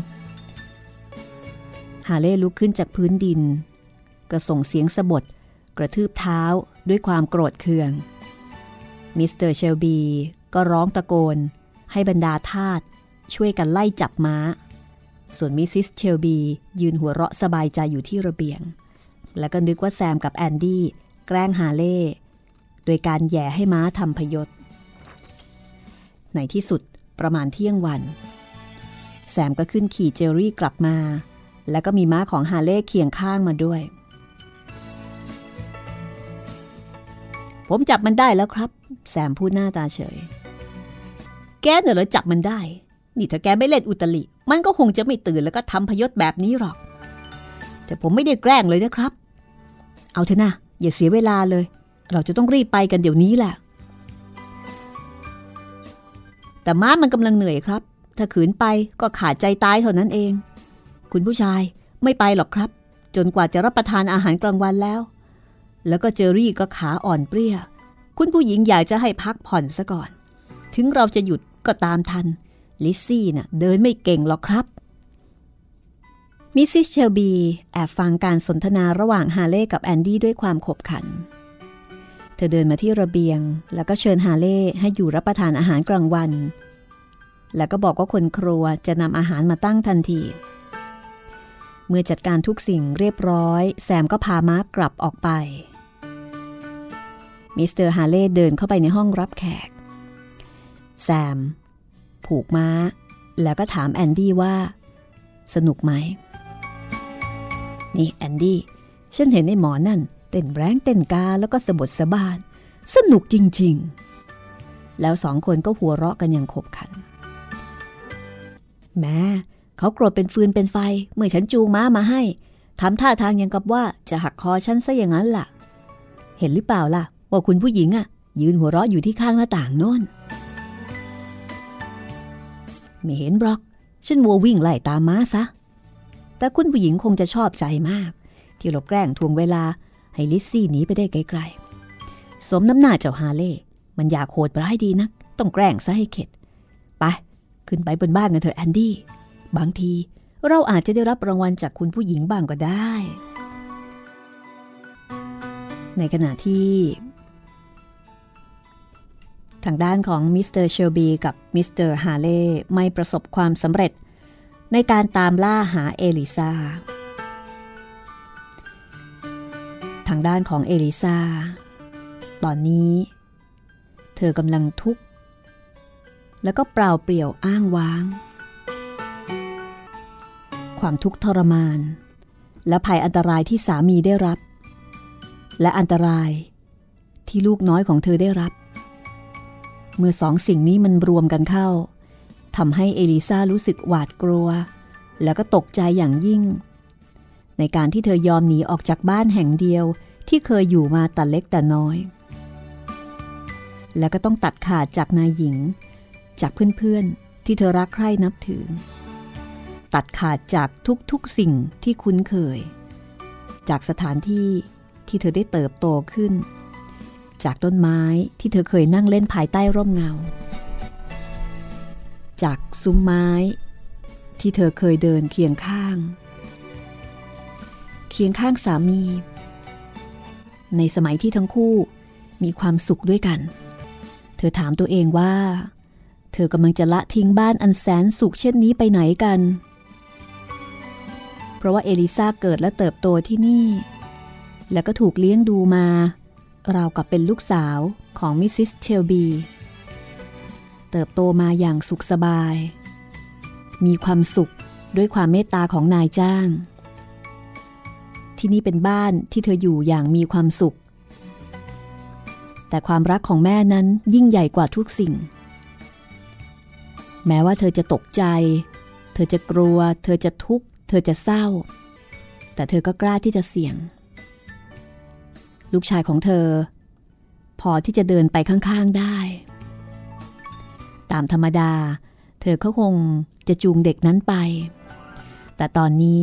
ฮาเล่ลุกขึ้นจากพื้นดินก็ส่งเสียงสบถกระทืบเท้าด้วยความโกรธเคือง มิสเตอร์เชลบีก็ร้องตะโกน ให้บรรดาทาสช่วยกันไล่จับม้า ส่วนมิสซิสเชลบียืนหัวเราะสบายใจอยู่ที่ระเบียง แล้วก็นึกว่าแซมกับแอนดี้แกล้งฮาเล่โดยการแย่ให้ม้าทำพยศ ในที่สุด ประมาณเที่ยงวัน แซมก็ขึ้นขี่เจอรี่กลับมา แล้วก็มีม้าของฮาเล่เคียงข้างมาด้วย ผมจับมันได้แล้วครับ แซมพูดหน้าตาเฉย แกเนอเหรอจับมันได้ นี่ถ้าแกไม่เล่นอุตลิ มันก็คงจะไม่ตื่นแล้วก็ทำพยศแบบนี้หรอก แต่ผมไม่ได้แกล้งเลยนะครับ เอาเถอะนะอย่าเสียเวลาเลย เราจะต้องรีบไปกันเดี๋ยวนี้แหละ แต่ม้ามันกำลังเหนื่อยครับ ถ้าขืนไปก็ขาดใจตายเท่านั้นเอง คุณผู้ชายไม่ไปหรอกครับ จนกว่าจะรับประทานอาหารกลางวันแล้ว แล้วก็เจอรี่ก็ขาอ่อนเปรี้ย คุณผู้หญิงอยากจะให้พักผ่อนซะก่อน ถึงเราจะหยุดก็ตามทัน ลิซซี่น่ะเดินไม่เก่งหรอกครับ มิสซิสเชลบีแอบฟังการสนทนาระหว่างฮาเล่กับแอนดี้ด้วยความขบขัน เธอเดินมาที่ระเบียง แล้วก็เชิญฮาเล่ให้อยู่รับประทานอาหารกลางวัน แล้วก็บอกว่าคนครัวจะนำอาหารมาตั้งทันที เมื่อจัดการทุกสิ่งเรียบร้อย แซมก็พามาร์กกลับออกไป มิสเตอร์ฮาเล่เดินเข้าไปในห้องรับแขก แซม ผูกม้า แล้วก็ถามแอนดี้ว่า สนุกไหม นี่แอนดี้ฉันเห็นนายหมอนั่น เต้นแรงเต้นกาแล้วก็สบถสาบาน สนุกจริง ๆ แล้วสองคนก็หัวเราะกันอย่างขบขัน แม้เขาโกรธเป็นฟืนเป็นไฟ เมื่อฉันจูงม้ามาให้ทำท่าทางยังกับว่าจะหักคอฉันซะอย่างนั้นล่ะ เห็นหรือเปล่าล่ะ ว่าคุณผู้หญิงอะยืนหัวเราะอยู่ที่ข้างหน้าต่างโน่นไม่เห็นบล็อก ฉันวัววิ่งไล่ตามม้าซะ แต่คุณผู้หญิงคงจะชอบใจมาก ที่เราแกล้งทวงเวลา ให้ลิซซี่หนีไปได้ไกลๆ สมน้ำหน้าเจ้าฮาเล่ มันอยากโหดร้ายดีนัก ต้องแกล้งซะให้เข็ด ไป ขึ้นไปบนบ้านกันเถอะแอนดี้ บางทีเราอาจจะได้รับรางวัลจากคุณผู้หญิงบ้างก็ได้ ในขณะที่ ทางด้านของมิสเตอร์เชลบีกับมิสเตอร์ฮาเล่ไม่ประสบความสำเร็จ ในการตามล่าหาเอลิซาางด้านของเอลิซาตอนนี้ เธอกำลังทุกข์ แล้วก็เปล่าเปลี่ยวอ้างว้าง ความทุกข์ทรมาน และภัยอันตรายที่สามีได้รับ และอันตรายที่ลูกน้อยของเธอได้รับ เมื่อสองสิ่งนี้มันรวมกันเข้าทำให้เอลิซารู้สึกหวาดกลัว แล้วก็ตกใจอย่างยิ่ง ในการที่เธอยอมหนีออกจากบ้านแห่งเดียวที่เคยอยู่มาแต่เล็กแต่น้อย แล้วก็ต้องตัดขาดจากนายหญิง จากเพื่อนๆที่เธอรักใคร่นับถือ ตัดขาดจากทุกๆสิ่งที่คุ้นเคย จากสถานที่ที่เธอได้เติบโตขึ้น จากต้นไม้ที่เธอเคยนั่งเล่นภายใต้ร่มเงา จากซุ้มไม้ที่เธอเคยเดินเคียงข้าง เคียงข้างสามี ในสมัยที่ทั้งคู่มีความสุขด้วยกัน เธอถามตัวเองว่า เธอกำลังจะละทิ้งบ้านอันแสนสุขเช่นนี้ไปไหนกัน เพราะว่าเอลิซาเกิดและเติบโตที่นี่ แล้วก็ถูกเลี้ยงดูมา ราวกับเป็นลูกสาวของมิสซิสเชลบี เติบโตมาอย่างสุขสบาย มีความสุขด้วยความเมตตาของนายจ้าง ที่นี่เป็นบ้านที่เธออยู่อย่างมีความสุข แต่ความรักของแม่นั้นยิ่งใหญ่กว่าทุกสิ่ง แม้ว่าเธอจะตกใจ เธอจะกลัว เธอจะทุกข์ เธอจะเศร้า แต่เธอก็กล้าที่จะเสี่ยง ลูกชายของเธอ พอที่จะเดินไปข้างๆได้ ตามธรรมดา เธอก็คงจะจูงเด็กนั้นไป แต่ตอนนี้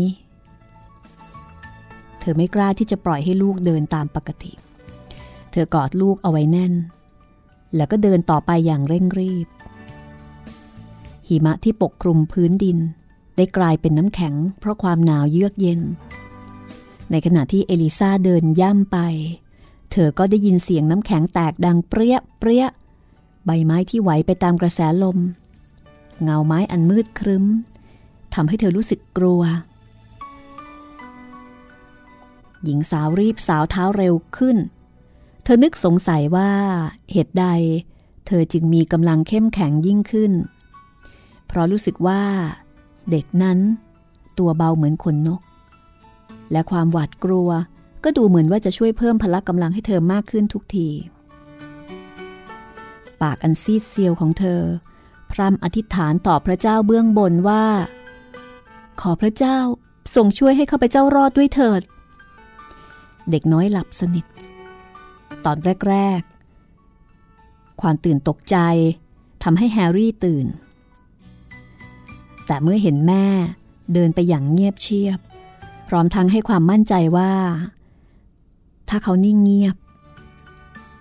เธอไม่กล้าที่จะปล่อยให้ลูกเดินตามปกติ เธอกอดลูกเอาไว้แน่น แล้วก็เดินต่อไปอย่างเร่งรีบ หิมะที่ปกคลุมพื้นดิน ได้กลายเป็นน้ำแข็ง เพราะความหนาวเยือกเย็น ในขณะที่เอลิซาเดินย่ำไป เธอก็ได้ยินเสียงน้ำแข็งแตกดังเปรี้ยเปรี้ยใบไม้ที่ไหวไปตามกระแสลม เงาไม้อันมืดครึ้มทำให้เธอรู้สึกกลัว หญิงสาวรีบสาวเท้าเร็วขึ้น เธอนึกสงสัยว่าเหตุใด เธอจึงมีกำลังเข้มแข็งยิ่งขึ้น เพราะรู้สึกว่า เด็กนั้น ตัวเบาเหมือนขนนก และความหวาดกลัวก็ดูเหมือนว่าจะช่วยเพิ่มพละกำลังให้เธอมากขึ้นทุกที ปากอันซีดเซียวของเธอ พรำอธิษฐานต่อพระเจ้าเบื้องบนว่า ขอพระเจ้าทรงช่วยให้ข้าพเจ้ารอดด้วยเถิด เด็กน้อยหลับสนิท ตอนแรก ๆ ความตื่นตกใจทำให้แฮร์รี่ตื่น แต่เมื่อเห็นแม่เดินไปอย่างเงียบเชียบ พร้อมทั้งให้ความมั่นใจว่า ถ้าเขานิ่งเงียบ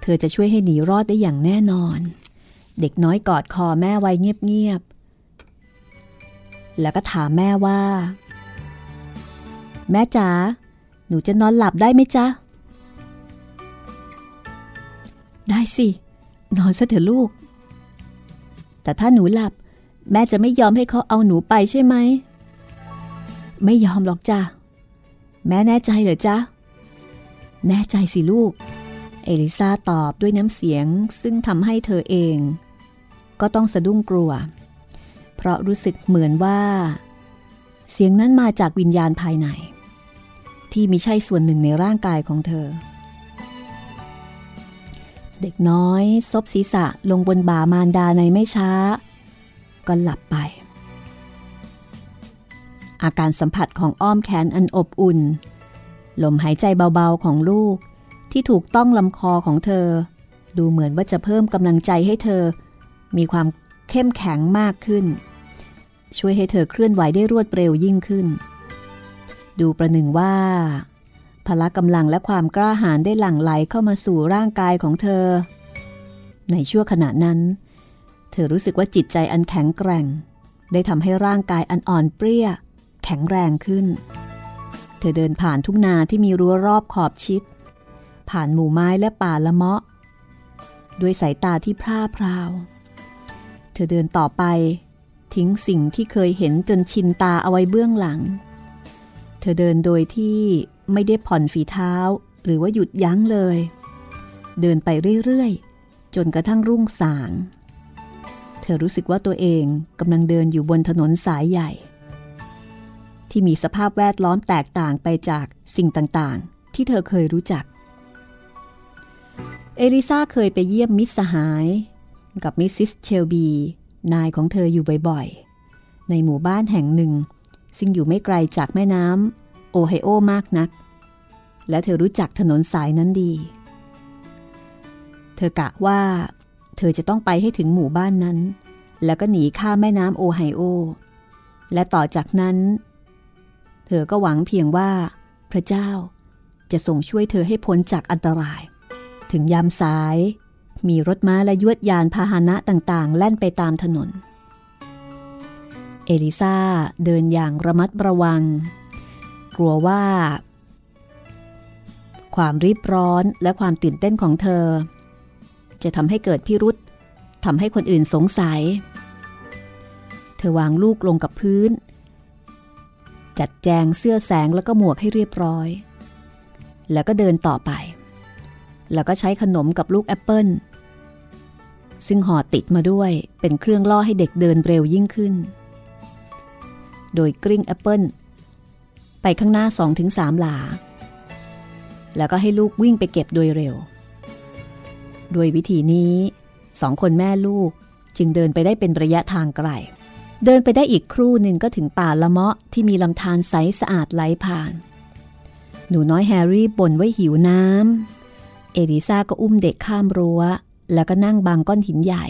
เธอจะช่วยให้หนีรอดได้อย่างแน่นอน เด็กน้อยกอดคอแม่ไว้เงียบๆแล้วก็ถามแม่ว่า แม่จ๋า หนูจะนอนหลับได้ไหมจ๊ะ ได้สิ นอนซะเถอะลูก แต่ถ้าหนูหลับ แม่จะไม่ยอมให้เขาเอาหนูไปใช่ไหม ไม่ยอมหรอกจ้ะ แม่แน่ใจเหรอจ๊ะ แน่ใจสิลูก เอลิซาตอบด้วยน้ำเสียงซึ่งทำให้เธอเอง ก็ต้องสะดุ้งกลัว เพราะรู้สึกเหมือนว่า เสียงนั้นมาจากวิญญาณภายใน ที่ม่ใช่ส่วนหนึ่งในร่างกายของเธอ เด็กน้อย ซบศีรษะลงบนบ่ามารดาในไม่ช้า ก็หลับไป อาการสัมผัสของอ้อมแขนอันอบอุ่น ลมหายใจเบาๆของลูกที่ถูกต้องลำคอของเธอ ดูเหมือนว่าจะเพิ่มกำลังใจให้เธอ มีความเข้มแข็งมากขึ้น ช่วยให้เธอเคลื่อนไหวได้รวดเร็วยิ่งขึ้น ดูประหนึ่งว่า พละกำลังและความกล้าหาญได้หลั่งไหลเข้ามาสู่ร่างกายของเธอ ในช่วงขณะนั้น เธอรู้สึกว่าจิตใจอันแข็งแกร่ง ได้ทำให้ร่างกายอันอ่อนเปรี้ย แข็งแรงขึ้น เธอเดินผ่านทุ่งนาที่มีรั้วรอบขอบชิด ผ่านหมู่ไม้และป่าละเมาะ ด้วยสายตาที่พร่าพราว เธอเดินต่อไปทิ้งสิ่งที่เคยเห็นจนชินตาเอาไว้เบื้องหลัง เธอเดินโดยที่ไม่ได้ผ่อนฝีเท้า หรือว่าหยุดยั้งเลย เดินไปเรื่อยๆ จนกระทั่งรุ่งสาง เธอรู้สึกว่าตัวเองกำลังเดินอยู่บนถนนสายใหญ่ ที่มีสภาพแวดล้อมแตกต่างไปจากสิ่งต่างๆ ที่เธอเคยรู้จัก เอลิซาเคยไปเยี่ยมมิตรสหาย กับมิสซิสเชลบี นายของเธออยู่บ่อยๆ ในหมู่บ้านแห่งหนึ่ง ซึ่งอยู่ไม่ไกลจากแม่น้ำโอไฮโอมากนัก และเธอรู้จักถนนสายนั้นดี เธอกะว่า เธอจะต้องไปให้ถึงหมู่บ้านนั้น แล้วก็หนีข้ามแม่น้ำโอไฮโอ และต่อจากนั้น เธอก็หวังเพียงว่า พระเจ้าจะส่งช่วยเธอให้พ้นจากอันตราย ถึงยามสาย มีรถม้าและยวดยานพาหนะต่างๆ แล่นไปตามถนน เอลิซาเดินอย่างระมัดระวัง กลัวว่า ความรีบร้อนและความตื่นเต้นของเธอ จะทำให้เกิดพิรุษทำให้คนอื่นสงสัย เธอวางลูกลงกับพื้น จัดแจงเสื้อแสงแล้วก็หมวกให้เรียบร้อย แล้วก็เดินต่อไป แล้วก็ใช้ขนมกับลูกแอปเปิลซึ่งห่อติดมาด้วยเป็นเครื่องล่อให้เด็กเดินเร็วยิ่งขึ้น โดยกลิ้งแอปเปิลไปข้างหน้า 2-3 หลา แล้วก็ให้ลูกวิ่งไปเก็บโดยเร็ว โดยวิธีนี้สองคนแม่ลูกจึงเดินไปได้เป็นระยะทางไกล เดินไปได้อีกครู่หนึ่งก็ถึงป่าละเมาะที่มีลำธารใสสะอาดไหลผ่าน หนูน้อยแฮร์รี่บ่นว่าหิวน้ำ เอลิซาก็อุ้มเด็กข้ามรัว้ว แล้วก็นั่งบางก้อนหินใหญ่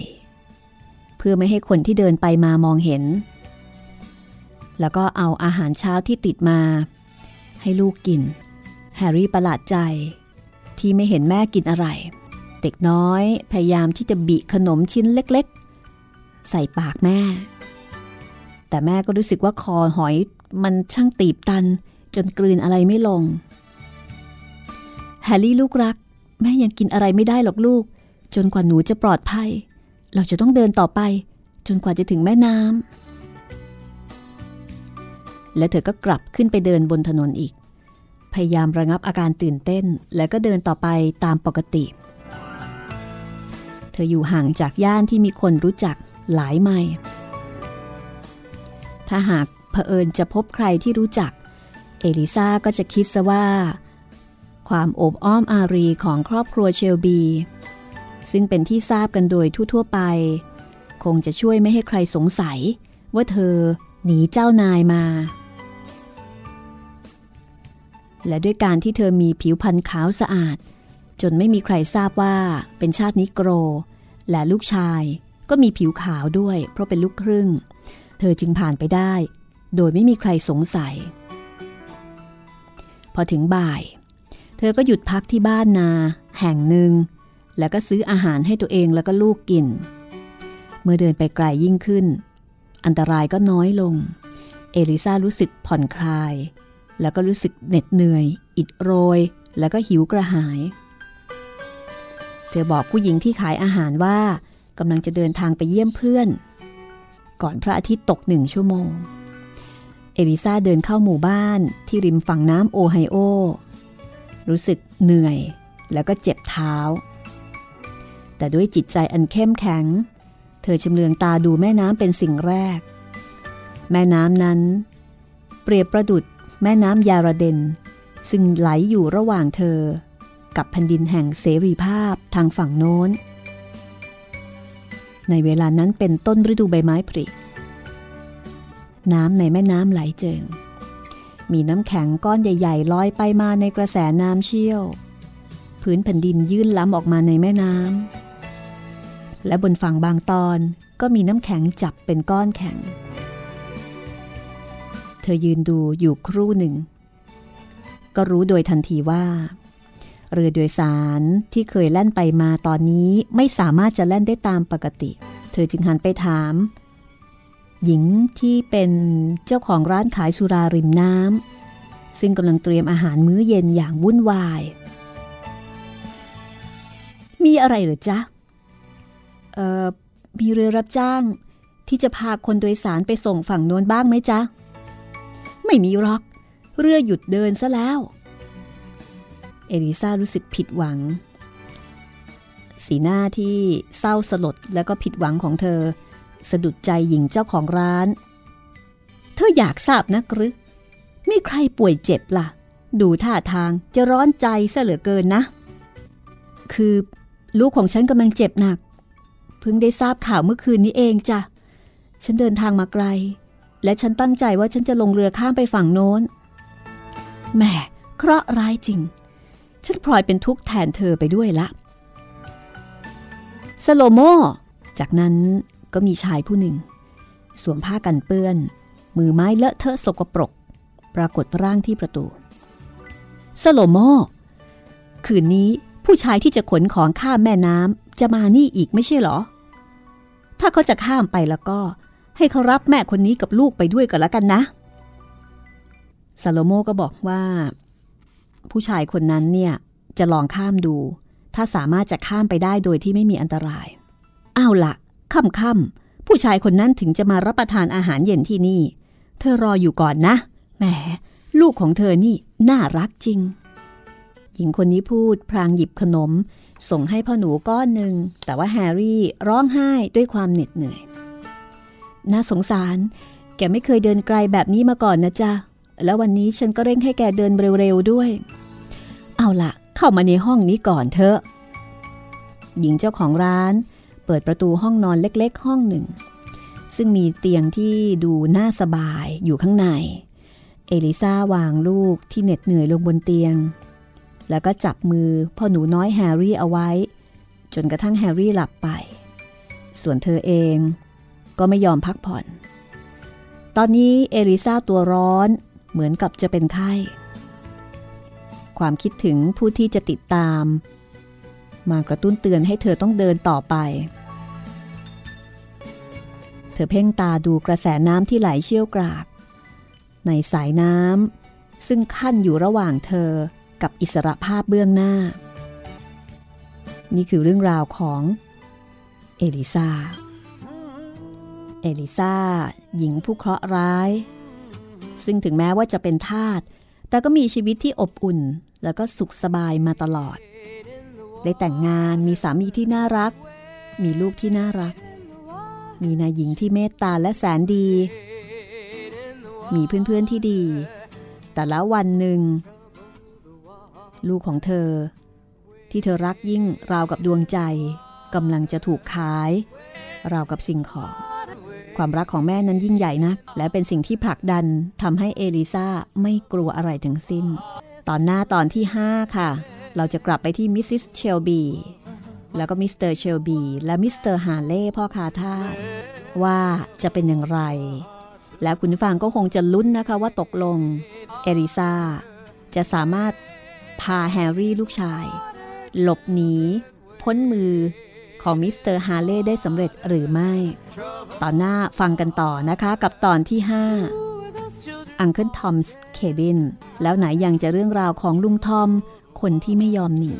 เพื่อไม่ให้คนที่เดินไปมามองเห็น แล้วก็เอาอาหารเช้าที่ติดมา ให้ลูกกิน แฮร์รี่ประหลาดใจ ที่ไม่เห็นแม่กินอะไร เด็กน้อยพยายามที่จะบิขนมชิ้นเล็กๆ ใส่ปากแม่ แต่แม่ก็รู้สึกว่าคอหอยมันช่างตีบตัน จนกลืนอะไรไม่ลง แฮร์รี่ลูกรัก แม่ยังกินอะไรไม่ได้หรอกลูก จนกว่าหนูจะปลอดภัย เราจะต้องเดินต่อไป จนกว่าจะถึงแม่น้ำ และเธอก็กลับขึ้นไปเดินบนถนนอีก พยายามระงับอาการตื่นเต้น แล้วก็เดินต่อไปตามปกติ เธออยู่ห่างจากย่านที่มีคนรู้จักหลายไมล์ถ้าหากเผอิญจะพบใครที่รู้จัก เอลิซาก็จะคิดซะว่า ความโอบอ้อมอารีของครอบครัวเชลบี ซึ่งเป็นที่ทราบกันโดยทั่วๆไป คงจะช่วยไม่ให้ใครสงสัย ว่าเธอหนีเจ้านายมา และด้วยการที่เธอมีผิวพรรณขาวสะอาด จนไม่มีใครทราบว่าเป็นชาตินิโกร และลูกชาย ก็มีผิวขาวด้วย เพราะเป็นลูกครึ่ง เธอจึงผ่านไปได้ โดยไม่มีใครสงสัย พอถึงบ่าย เธอก็หยุดพักที่บ้านนา แห่งหนึ่ง แล้วก็ซื้ออาหารให้ตัวเองแล้วก็ลูกกิน เมื่อเดินไปไกลยิ่งขึ้น อันตรายก็น้อยลง เอลิซารู้สึกผ่อนคลาย แล้วก็รู้สึกเหน็ดเหนื่อย อิดโรย แล้วก็หิวกระหาย เธอบอกผู้หญิงที่ขายอาหารว่ากำลังจะเดินทางไปเยี่ยมเพื่อน ก่อนพระอาทิตย์ตกหนึ่งชั่วโมง เอลิซาเดินเข้าหมู่บ้านที่ริมฝั่งน้ำโอไฮโอ รู้สึกเหนื่อย แล้วก็เจ็บเท้า แต่ด้วยจิตใจอันเข้มแข็ง เธอชำเลืองตาดูแม่น้ำเป็นสิ่งแรก แม่น้ำนั้น เปรียบประดุด แม่น้ำยาระเดน ซึ่งไหลอยู่ระหว่างเธอ กับแผ่นดินแห่งเสรีภาพทางฝั่งโน้น ในเวลานั้นเป็นต้นฤดูใบไม้ผลิน้ำในแม่น้ำไหลเจิง มีน้ำแข็งก้อนใหญ่ ๆลอยไปมาในกระแสน้ำเชี่ยว พื้นแผ่นดินยื่นล้ำออกมาในแม่น้ำและบนฝั่งบางตอนก็มีน้ำแข็งจับเป็นก้อนแข็ง ธอยืนดูอยู่ครู่หนึ่ง ก็รู้โดยทันทีว่า เรือโดยสารที่เคยแล่นไปมาตอนนี้ไม่สามารถจะแล่นได้ตามปกติ เธอจึงหันไปถาม หญิงที่เป็นเจ้าของร้านขายสุราริมน้ำซึ่งกำลังเตรียมอาหารมื้อเย็นอย่างวุ่นวาย มีอะไรหรือจ๊ะ เอ่อมีเรือรับจ้างที่จะพาคนโดยสารไปส่งฝั่งโน้นบ้างไหมจ๊ะ ไม่มีหรอก เรือหยุดเดินซะแล้ว เอลิซารู้สึกผิดหวัง สีหน้าที่เศร้าสลดและก็ผิดหวังของเธอ สะดุดใจหญิงเจ้าของร้าน เธออยากทราบนักหรือมีใครป่วยเจ็บละ่ะ ดูท่าทางจะร้อนใจซะเหลือเกินนะ คือลูกของฉันกำลังเจ็บหนัก เพิ่งได้ทราบข่าวเมื่อคืนนี้เองจ้ะ ฉันเดินทางมาไกล และฉันตั้งใจว่าฉันจะลงเรือข้ามไปฝั่งโน้นแม่เคราะห์ร้ายจริง ฉันพลอยเป็นทุกข์แทนเธอไปด้วยละสโลโม จากนั้นก็มีชายผู้หนึ่ง สวมผ้ากันเปื้อน มือไม้เลอะเทอะสกปรก ปรากฏร่างที่ประตู ซาโลโม คืนนี้ผู้ชายที่จะขนของข้ามแม่น้ำจะมานี่อีกไม่ใช่หรอ ถ้าเขาจะข้ามไปแล้วก็ ให้เขารับแม่คนนี้กับลูกไปด้วยกันแล้วกันนะซาโลโมก็บอกว่า ผู้ชายคนนั้นเนี่ยจะลองข้ามดู ถ้าสามารถจะข้ามไปได้โดยที่ไม่มีอันตรายเอาละค่ำๆผู้ชายคนนั้นถึงจะมารับประทานอาหารเย็นที่นี่ เธอรออยู่ก่อนนะแหมลูกของเธอนี่น่ารักจริง หญิงคนนี้พูดพลางหยิบขนม ส่งให้พ่อหนูก้อนหนึ่งแต่ว่าแฮร์รี่ร้องไห้ด้วยความเหน็ดเหนื่อย น่าสงสาร แกไม่เคยเดินไกลแบบนี้มาก่อนนะจ๊ะ แล้ววันนี้ฉันก็เร่งให้แกเดินเร็วๆด้วย เอาล่ะเข้ามาในห้องนี้ก่อนเถอะ หญิงเจ้าของร้าน เปิดประตูห้องนอนเล็กๆ ห้องหนึ่ง ซึ่งมีเตียงที่ดูน่าสบายอยู่ข้างใน เอลิซาวางลูกที่เหน็ดเหนื่อยลงบนเตียง แล้วก็จับมือพ่อหนูน้อยแฮร์รี่เอาไว้ จนกระทั่งแฮร์รี่หลับไป ส่วนเธอเอง ก็ไม่ยอมพักผ่อน ตอนนี้เอลิซาตัวร้อนเหมือนกับจะเป็นไข้ ความคิดถึงผู้ที่จะติดตาม มากระตุ้นเตือนให้เธอต้องเดินต่อไป เธอเพ่งตาดูกระแสน้ำที่ไหลเชี่ยวกราก ในสายน้ำซึ่งขั้นอยู่ระหว่างเธอกับอิสระภาพเบื้องหน้า นี่คือเรื่องราวของเอลิซา เอลิซาหญิงผู้เคราะห์ร้าย ซึ่งถึงแม้ว่าจะเป็นทาสแต่ก็มีชีวิตที่อบอุ่น แล้วก็สุขสบายมาตลอด ได้แต่งงานมีสามีที่น่ารัก มีลูกที่น่ารัก มีนายหญิงที่เมตตาและแสนดี มีเพื่อนๆที่ดี แต่แล้ววันหนึ่ง ลูกของเธอ ที่เธอรักยิ่งราวกับดวงใจกำลังจะถูกขาย ราวกับสิ่งของ ความรักของแม่นั้นยิ่งใหญ่นัก และเป็นสิ่งที่ผลักดันทำให้เอลิซาไม่กลัวอะไรทั้งสิ้น ตอนหน้าตอนที่ 5 ค่ะ เราจะกลับไปที่มิสซิสเชลบีแล้วก็มิสเตอร์เชลบีและมิสเตอร์ฮาเล่พ่อค้าทาสว่าจะเป็นอย่างไร แล้วคุณฟังก็คงจะลุ้นนะคะว่าตกลง เอริซาจะสามารถพาแฮร์รี่ลูกชาย หลบหนีพ้นมือ ของมิสเตอร์ฮาเล่ได้สำเร็จหรือไม่ ตอนหน้าฟังกันต่อนะคะกับตอนที่ 5 Uncle Tom's Cabin แล้วไหนยังจะเรื่องราวของลุงทอม คนที่ไม่ยอมหนี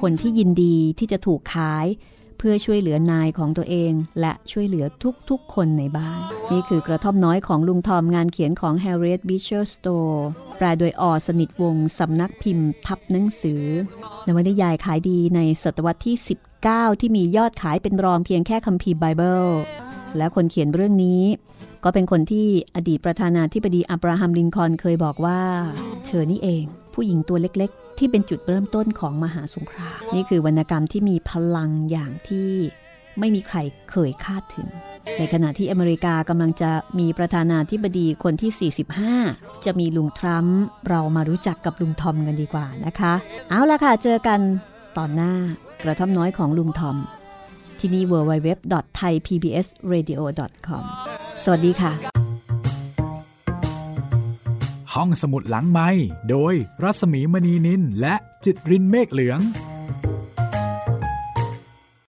คนที่ยินดีที่จะถูกขายเพื่อช่วยเหลือนายของตัวเองและช่วยเหลือทุกๆ คนในบ้าน นี่คือกระท่อมน้อยของลุงทอมงานเขียนของ Harriet Beecher Stowe แปลโดยออสนิทวงสำนักพิมพ์ทับหนังสือ นวนิยายขายดีในศตวรรษที่ 9 ที่มียอดขายเป็นรองเพียงแค่คัมภีร์ไบเบิล และคนเขียนเรื่องนี้ ก็เป็นคนที่อดีตประธานาธิบดีอับราฮัมลินคอล์นเคยบอกว่าเธอนี่เอง ผู้หญิงตัวเล็กๆ ที่เป็นจุดเริ่มต้นของมหาสงครามนี่คือวรรณกรรมที่มีพลังอย่างที่ไม่มีใครเคยคาดถึง ในขณะที่อเมริกากำลังจะมีประธานาธิบดีคนที่ 45 จะมีลุงทรัมป์เรามารู้จักกับลุงทอมกันดีกว่านะคะ เอาละค่ะ เจอกันตอนหน้า กระท่อมน้อยของลุงทอม ที่นี่ www.thaipbsradio.com สวัสดีค่ะ ห้องสมุดหลังไม้โดยรัสมีมณีนินและจิตรินเมฆเหลือง